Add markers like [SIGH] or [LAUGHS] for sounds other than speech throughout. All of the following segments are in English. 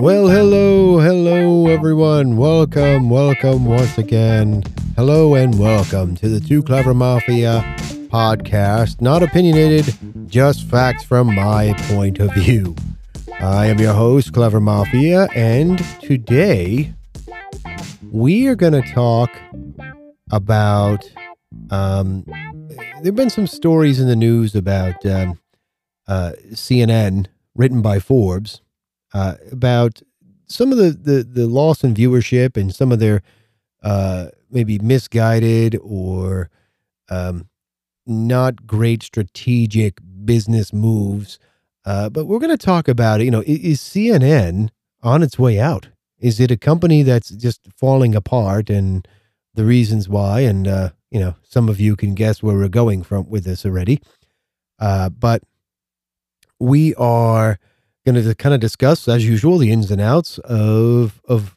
Well, hello, hello, everyone. Welcome, welcome once again. Hello and welcome to the Too Clever Mafia podcast. Not opinionated, just facts from my point of view. I am your host, Clever Mafia, and today we are going to talk about. Um, there have been some stories in the news about um, uh, CNN, written by Forbes, uh, about some of the, the, the loss in viewership and some of their uh, maybe misguided or um, not great strategic business moves. Uh, but we're going to talk about it. You know, is CNN on its way out? Is it a company that's just falling apart and the reasons why? And, uh, you know, some of you can guess where we're going from with this already. Uh, but we are going to kind of discuss, as usual, the ins and outs of of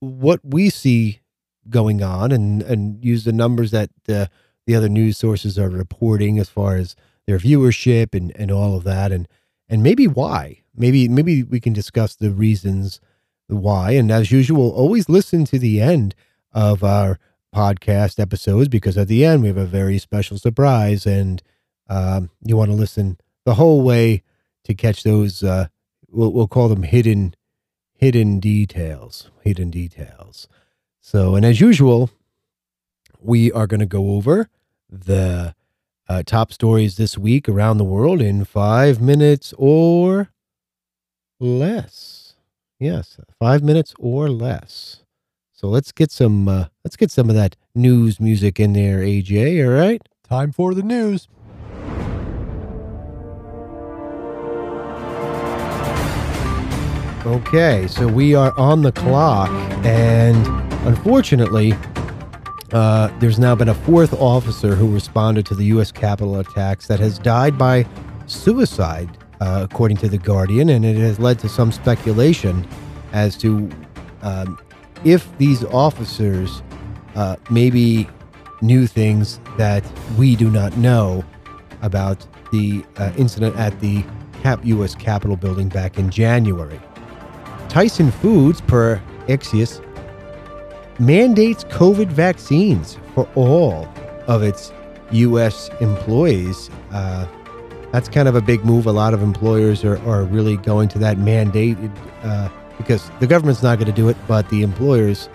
what we see going on, and and use the numbers that uh, the other news sources are reporting as far as their viewership and and all of that, and and maybe why. Maybe maybe we can discuss the reasons why. And as usual, always listen to the end of our podcast episodes because at the end we have a very special surprise, and um, you want to listen the whole way to catch those uh, we'll, we'll call them hidden hidden details hidden details. So and as usual we are going to go over the uh, top stories this week around the world in five minutes or less. Yes five minutes or less. So let's get some uh, let's get some of that news music in there aj all right? Time for the news. Okay, so we are on the clock, and unfortunately, uh, there's now been a fourth officer who responded to the U.S. Capitol attacks that has died by suicide, uh, according to The Guardian, and it has led to some speculation as to um, if these officers uh, maybe knew things that we do not know about the uh, incident at the Cap U.S. Capitol building back in January. Tyson Foods, per Axios, mandates COVID vaccines for all of its U.S. employees. Uh, that's kind of a big move. A lot of employers are, are really going to that mandate uh, because the government's not going to do it, but the employers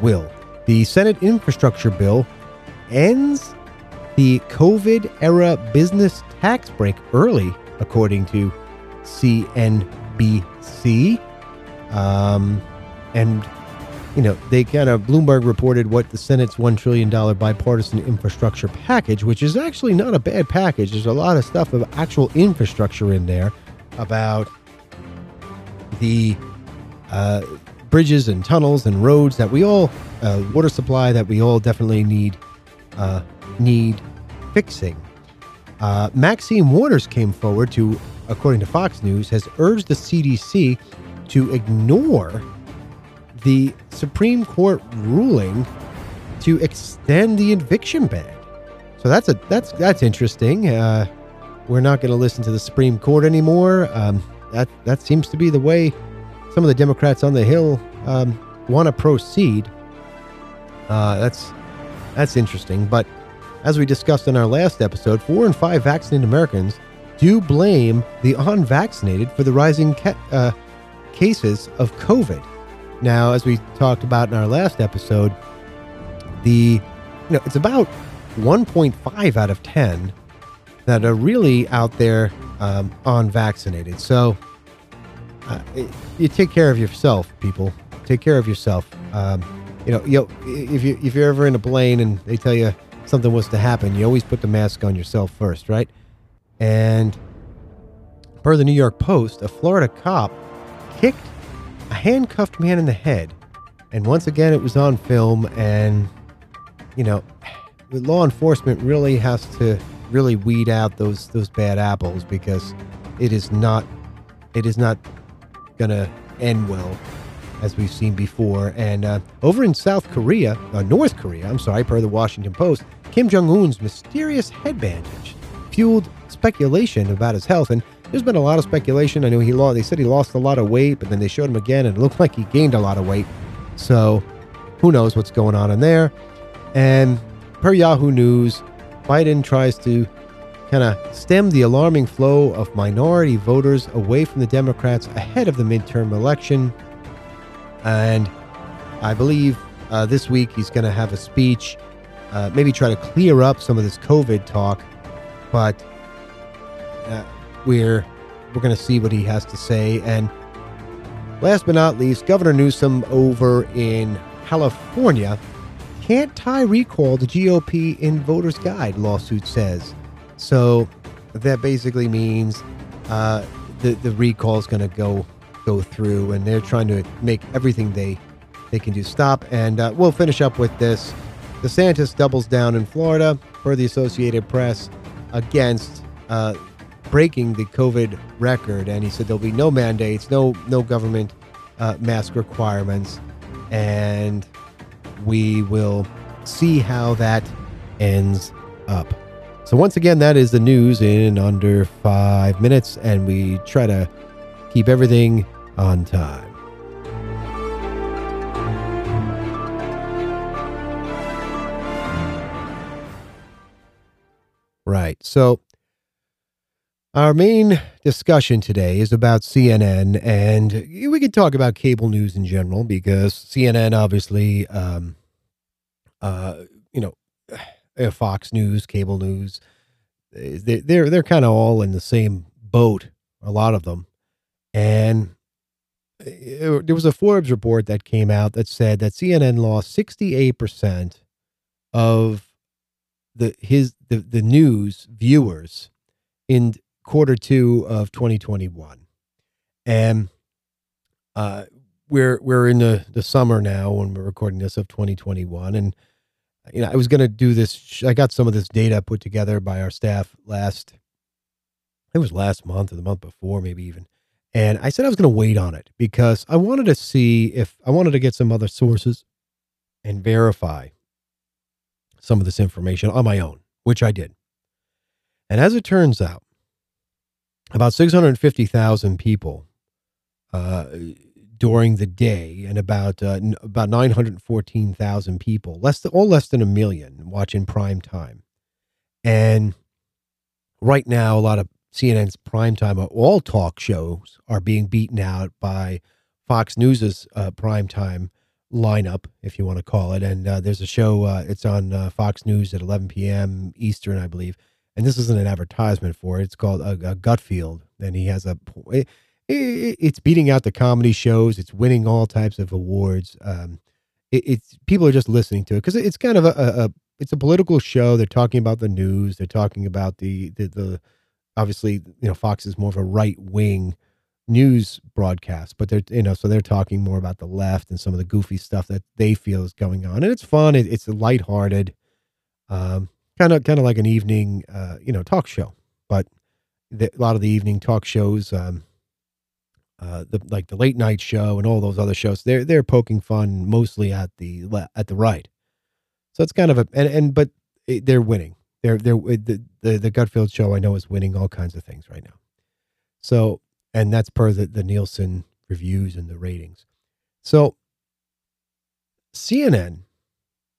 will. The Senate infrastructure bill ends the COVID era business tax break early, according to CNBC. Um, and, you know, they kind of, Bloomberg reported what the Senate's $1 trillion bipartisan infrastructure package, which is actually not a bad package. There's a lot of stuff of actual infrastructure in there about the uh, bridges and tunnels and roads that we all, uh, water supply that we all definitely need, uh, need fixing. Uh, Maxine Waters came forward to, according to Fox News, has urged the CDC to ignore the Supreme Court ruling to extend the eviction ban. So that's a that's that's interesting. Uh, we're not going to listen to the Supreme Court anymore. Um, that that seems to be the way some of the Democrats on the Hill um, want to proceed. Uh, that's that's interesting. But as we discussed in our last episode, four in five vaccinated Americans do blame the unvaccinated for the rising ca- uh, cases of COVID. Now, as we talked about in our last episode, the you know it's about 1.5 out of 10 that are really out there um, unvaccinated. So uh, you take care of yourself, people. Take care of yourself. Um, you know, you if you if you're ever in a plane and they tell you something was to happen, you always put the mask on yourself first, right? And per the New York Post, a Florida cop kicked a handcuffed man in the head. And once again, it was on film. And, you know, law enforcement really has to really weed out those those bad apples because it is not it is not gonna end well as we've seen before. And uh, over in South Korea, uh, North Korea, I'm sorry, per the Washington Post, Kim Jong Un's mysterious head bandage fueled speculation about his health, and there's been a lot of speculation. I know he lost. They said he lost a lot of weight, but then they showed him again, and it looked like he gained a lot of weight. So, who knows what's going on in there? And per Yahoo News, Biden tries to kind of stem the alarming flow of minority voters away from the Democrats ahead of the midterm election. And I believe uh, this week he's going to have a speech, uh, maybe try to clear up some of this COVID talk. But we're we're going to see what he has to say. And last but not least, Governor Newsom over in California can't tie recall the GOP in voters' guide. Lawsuit says so. That basically means uh, the the recall is going to go go through, and they're trying to make everything they they can do stop. And uh, we'll finish up with this. DeSantis doubles down in Florida per the Associated Press against uh, breaking the COVID record, and he said there'll be no mandates, no no government uh, mask requirements, and we will see how that ends up. So once again, that is the news in under five minutes, and we try to keep everything on time. Right. So our main discussion today is about CNN, and we could talk about cable news in general because CNN, obviously, um, uh, you know, [SIGHS] Fox News, cable news, they're they're kind of all in the same boat. A lot of them, and uh, there was a Forbes report that came out that said that CNN lost sixty eight percent of the his the the news viewers in quarter two of 2021. And uh, we're we're in the, the summer now when we're recording this of 2021. And you know, I was gonna do this. I got some of this data put together by our staff last. It was last month or the month before, maybe even. And I said I was going to wait on it because I wanted to see if I wanted to get some other sources and verify some of this information on my own, which I did. And as it turns out, about 650,000 people uh, during the day and about uh, n- about 914,000 people, less than, all less than a million watching prime time. And right now, a lot of CNN's prime time, uh, all talk shows are being beaten out by Fox News's uh, prime time lineup, if you want to call it. And uh, there's a show, uh, it's on uh, Fox News at 11 p.m. Eastern, I believe and this isn't an advertisement for it. It's called a, a Gutfeld, and he has a. It, it's beating out the comedy shows. It's winning all types of awards. Um, it, it's people are just listening to it because it's kind of a, a, a, it's a political show. They're talking about the news. They're talking about the the, the obviously you know Fox is more of a right wing news broadcast, but they're you know so they're talking more about the left and some of the goofy stuff that they feel is going on, and it's fun. It, it's lighthearted. Um, kind of kind of like an evening uh, you know talk show. But the, a lot of the evening talk shows um, uh, the like the late night show and all those other shows they're they're poking fun mostly at the at the right. So it's kind of a and, and but they're winning. They're they're the, the the gutfeld show i know is winning all kinds of things right now. So and that's per the, the nielsen reviews and the ratings. So cnn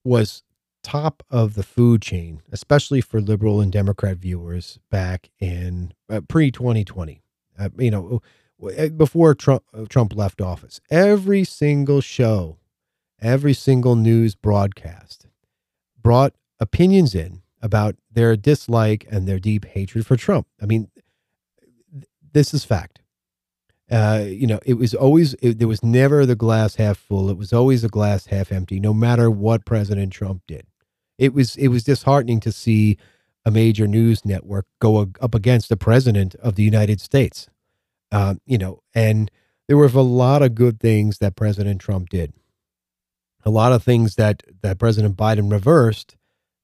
was top of the food chain, especially for liberal and Democrat viewers back in uh, pre 2020. Uh, you know, uh, before Trump, uh, Trump left office, every single show, every single news broadcast brought opinions in about their dislike and their deep hatred for Trump. I mean, this is fact. Uh, you know, it was always, it, there was never the glass half full. It was always a glass half empty, no matter what President Trump did. It was, it was disheartening to see a major news network go up against the president of the United States. Uh, you know, and there were a lot of good things that President Trump did. A lot of things that that President Biden reversed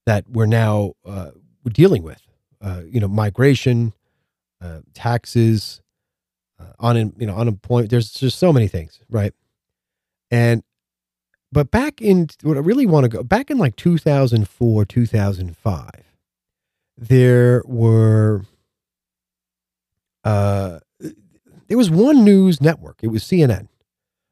that we're now uh, dealing with. Uh, you know, migration, uh, taxes, uh, on you know unemployment. There's just so many things, right? And but back in what I really want to go back in like 2004, 2005, there were uh There was one news network. It was CNN.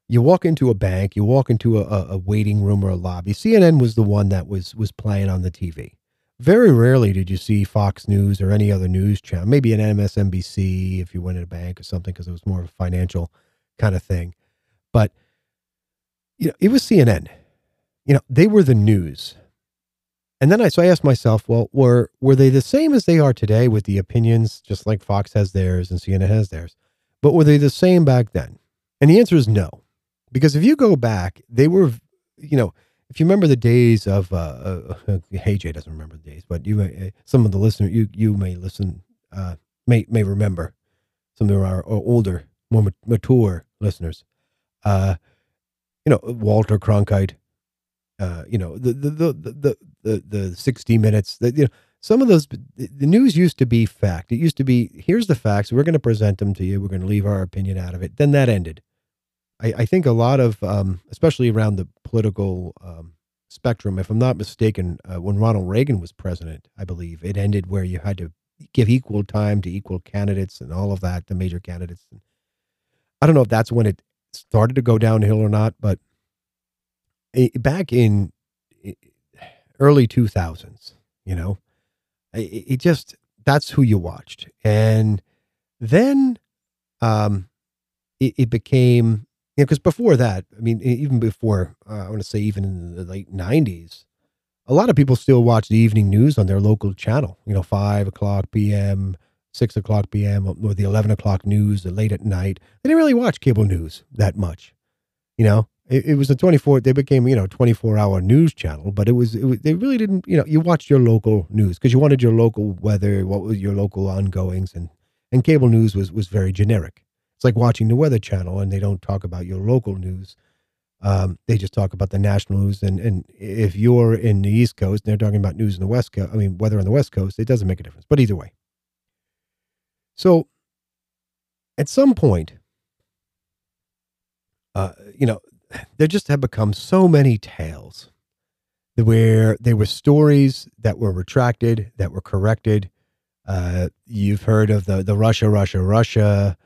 You walk into a bank, you walk into a, a waiting room or a lobby. CNN was the one that was was playing on the TV. Very rarely did you see Fox News or any other news channel. Maybe an MSNBC if you went in a bank or something because it was more of a financial kind of thing. But you know, it was CNN. You know, they were the news. And then I so I asked myself, well, were were they the same as they are today with the opinions, just like Fox has theirs and CNN has theirs? But were they the same back then? And the answer is no. Because if you go back, they were, you know, if you remember the days of, uh, uh, uh [LAUGHS] hey, Jay doesn't remember the days, but you, uh, some of the listeners, you, you may listen, uh, may, may remember some of our older, more mature listeners. Uh, you know, Walter Cronkite, uh, you know, the, the, the, the, the, the 60 minutes that, you know, some of those, the news used to be fact. It used to be, here's the facts. We're going to present them to you. We're going to leave our opinion out of it. Then that ended. I, I think a lot of, um, especially around the political um, spectrum, if I'm not mistaken, uh, when Ronald Reagan was president, I believe it ended where you had to give equal time to equal candidates and all of that, the major candidates. I don't know if that's when it started to go downhill or not, but back in early 2000s, you know, it, it, just, that's who you watched. And then um, it, it became you know, because before that, I mean, even before, uh, I want to say even in the late 90s, a lot of people still watch the evening news on their local channel, you know, 5 o'clock p.m., 6 o'clock p.m., or the 11 o'clock news, late at night. They didn't really watch cable news that much. You know, it, it was a 24, they became, you know, 24 hour news channel, but it was, it was, they really didn't, you know, you watched your local news because you wanted your local weather, what was your local ongoings, and, and cable news was, was very generic. It's like watching the Weather Channel, and they don't talk about your local news. Um, they just talk about the national news. And, and if you're in the East Coast and they're talking about news in the West Coast, I mean, weather on the West Coast, it doesn't make a difference. But either way. So at some point, uh, you know, there just have become so many tales where there were stories that were retracted, that were corrected. Uh, you've heard of the the Russia, Russia, Russia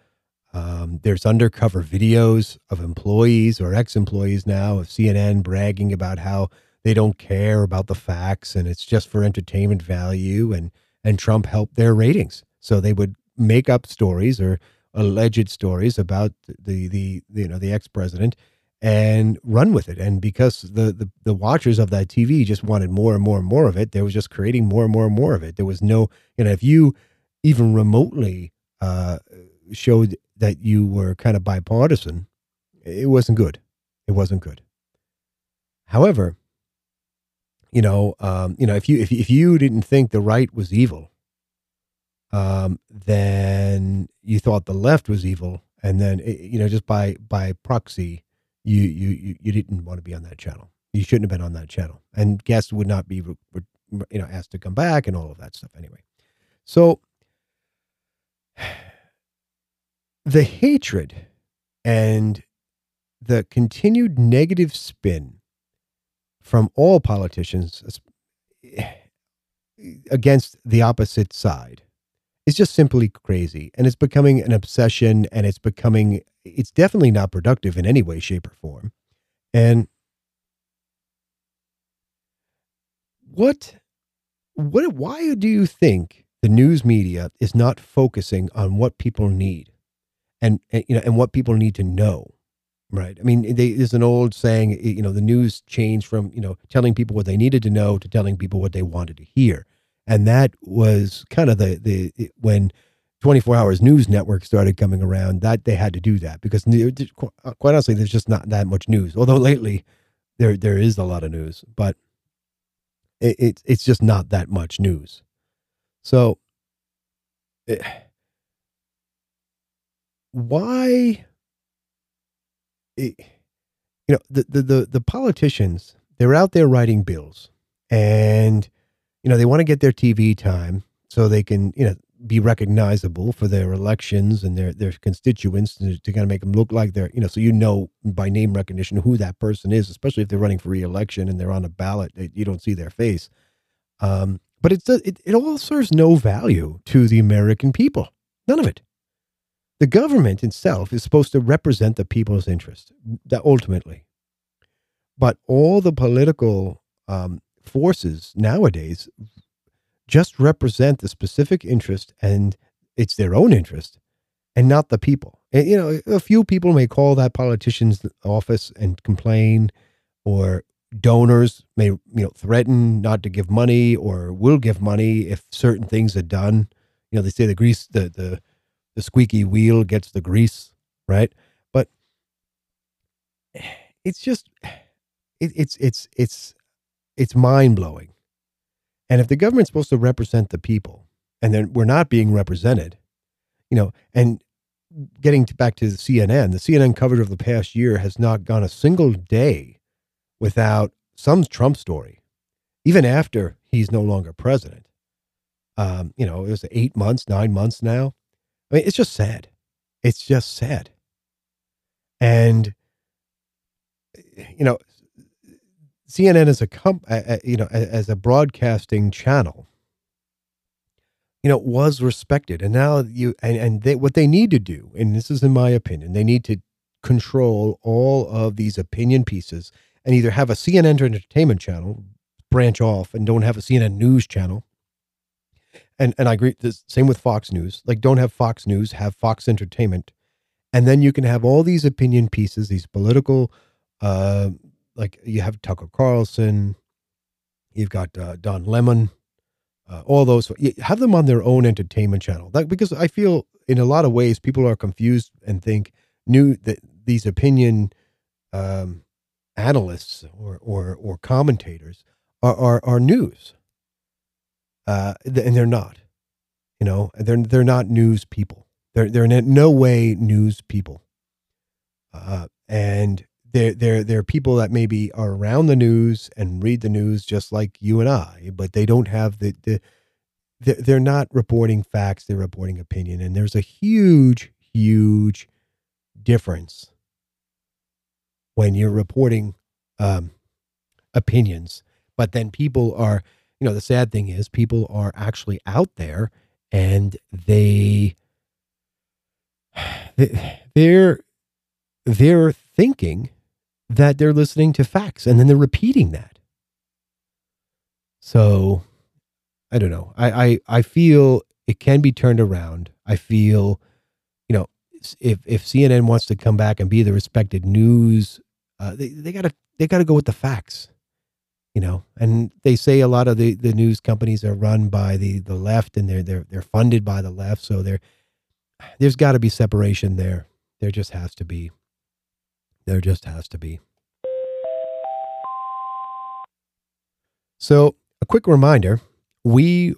um, there's undercover videos of employees or ex employees now of CNN bragging about how they don't care about the facts and it's just for entertainment value. And, and Trump helped their ratings. So they would make up stories or alleged stories about the, the, you know, the ex president and run with it. And because the, the, the watchers of that TV just wanted more and more and more of it, they was just creating more and more and more of it. There was no, you know, if you even remotely uh, showed that you were kind of bipartisan, it wasn't good. It wasn't good. However, you know, um, you know, if you if if you didn't think the right was evil, um, then you thought the left was evil, and then eh, you know, just by by proxy, you you you didn't want to be on that channel. You shouldn't have been on that channel, and guests would not be, you know, asked to come back and all of that stuff. Anyway, so [SIGHS] the hatred and the continued negative spin from all politicians against the opposite side is just simply crazy and it's becoming an obsession and it's becoming it's definitely not productive in any way shape or form. And what what why do you think the news media is not focusing on what people need and, and you know and what people need to know right? I mean they, there's an old saying you know the news changed from you know telling people what they needed to know to telling people what they wanted to hear and that was kind of the the when 24 hours news network started coming around that they had to do that because uh, quite honestly there's just not that much news. Although lately there there is a lot of news but it, it it's just not that much news. So it, eh, why it, you know the, the the the politicians they're out there writing bills and you know they want to get their TV time so they can you know be recognizable for their elections and their their constituents to, to kind of make them look like they're you know so you know by name recognition who that person is especially if they're running for reelection and they're on a ballot that you don't see their face. Um, but it's it, it all serves no value to the American people. None of it. The government itself is supposed to represent the people's interest, that ultimately. But all the political um, forces nowadays just represent the specific interest and it's their own interest and not the people. And, you know, a few people may call that politician's office and complain, or donors may, you know, threaten not to give money or will give money if certain things are done. You know, they say the grease, the, the, the squeaky wheel gets the grease, right? But [SIGHS] it's just, it, it's, it's, it's, it's mind blowing. And if the government's supposed to represent the people and then we're not being represented, you know, and getting to back to the CNN, the CNN coverage of the past year has not gone a single day without some Trump story, even after he's no longer president. Um, you know, it was eight months, nine months now. I mean, it's just sad. It's just sad. And, you know, CNN as a comp, uh, you know, as a broadcasting channel you know, was respected. And now you and, and they, what they need to do, and this is in my opinion, they need to control all of these opinion pieces and either have a CNN entertainment channel, branch off and don't have a CNN news channel. And and I agree the same with Fox News. Like don't have Fox News, have Fox Entertainment. And then you can have all these opinion pieces, these political uh like you have Tucker Carlson, you've got uh, Don Lemon, uh, all those have them on their own entertainment channel. Because i feel in a lot of ways people are confused and think new that these opinion um, analysts or, or or commentators are are, are news. Uh, and they're not you know they're they're not news people. They're they're in no way news people. Uh, and they're they're they're people that maybe are around the news and read the news just like you and I, but they don't have the the they're not reporting facts; they're reporting opinion, and there's a huge, huge difference when you're reporting um, opinions. But then people are, you know, the sad thing is people are actually out there and they [SIGHS] they're they're thinking that they're listening to facts and then they're repeating that. So I don't know. I, I, I feel it can be turned around. I feel, you know, if, if CNN wants to come back and be the respected news, uh, they, they gotta, they gotta go with the facts, you know, and they say a lot of the, the news companies are run by the, the left and they're, they're, they're funded by the left. So there, there's gotta be separation there. There just has to be. There just has to be. So, a quick reminder we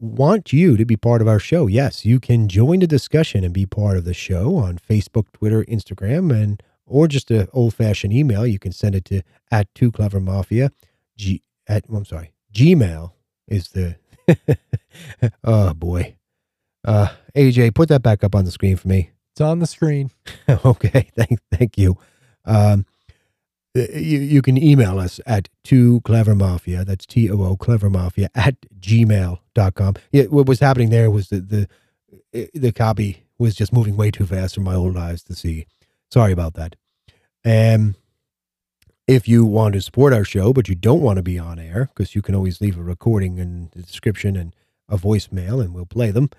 want you to be part of our show. Yes, you can join the discussion and be part of the show on Facebook, Twitter, Instagram, and or just an old fashioned email. You can send it to at too clever mafia. G at I'm sorry, Gmail is the [LAUGHS] oh boy. Uh AJ, put that back up on the screen for me. It's on the screen. [LAUGHS] okay, thank thank you. Um, you, you can email us at too clever mafia that's t-o-o clever mafia at gmail.com yeah, what was happening there was that the the copy was just moving way too fast for my old eyes to see. Sorry about that. And if you want to support our show but you don't want to be on air because you can always leave a recording in the description and a voicemail and we'll play them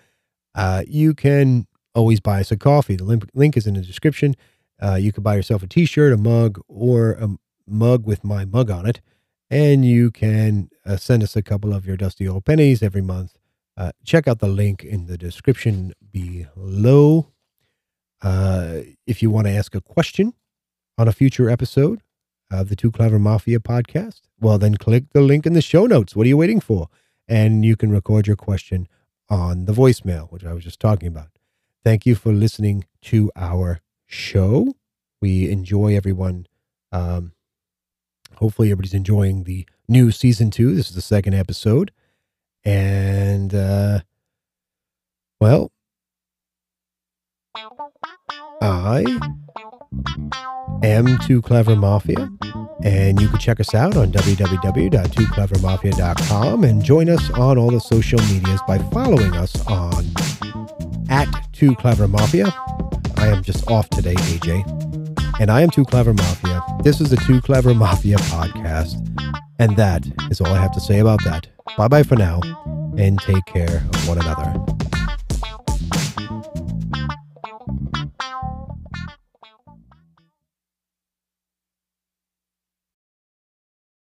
uh, you can always buy us a coffee. The link, link is in the description uh, you can buy yourself a t shirt, a mug, or a mug with my mug on it. And you can uh, send us a couple of your dusty old pennies every month. Uh, check out the link in the description below. Uh, if you want to ask a question on a future episode of the Too Clever Mafia podcast, well, then click the link in the show notes. What are you waiting for? And you can record your question on the voicemail, which I was just talking about. Thank you for listening to our show. We enjoy everyone. Um, hopefully, everybody's enjoying the new season two. This is the second episode. And, uh, well, I am Too Clever Mafia. And you can check us out on www.tooclevermafia.com and join us on all the social medias by following us on at Too Clever Mafia I am just off today, AJ. And I am Too Clever Mafia. This is the Too Clever Mafia podcast. And that is all I have to say about that. Bye bye for now, and take care of one another.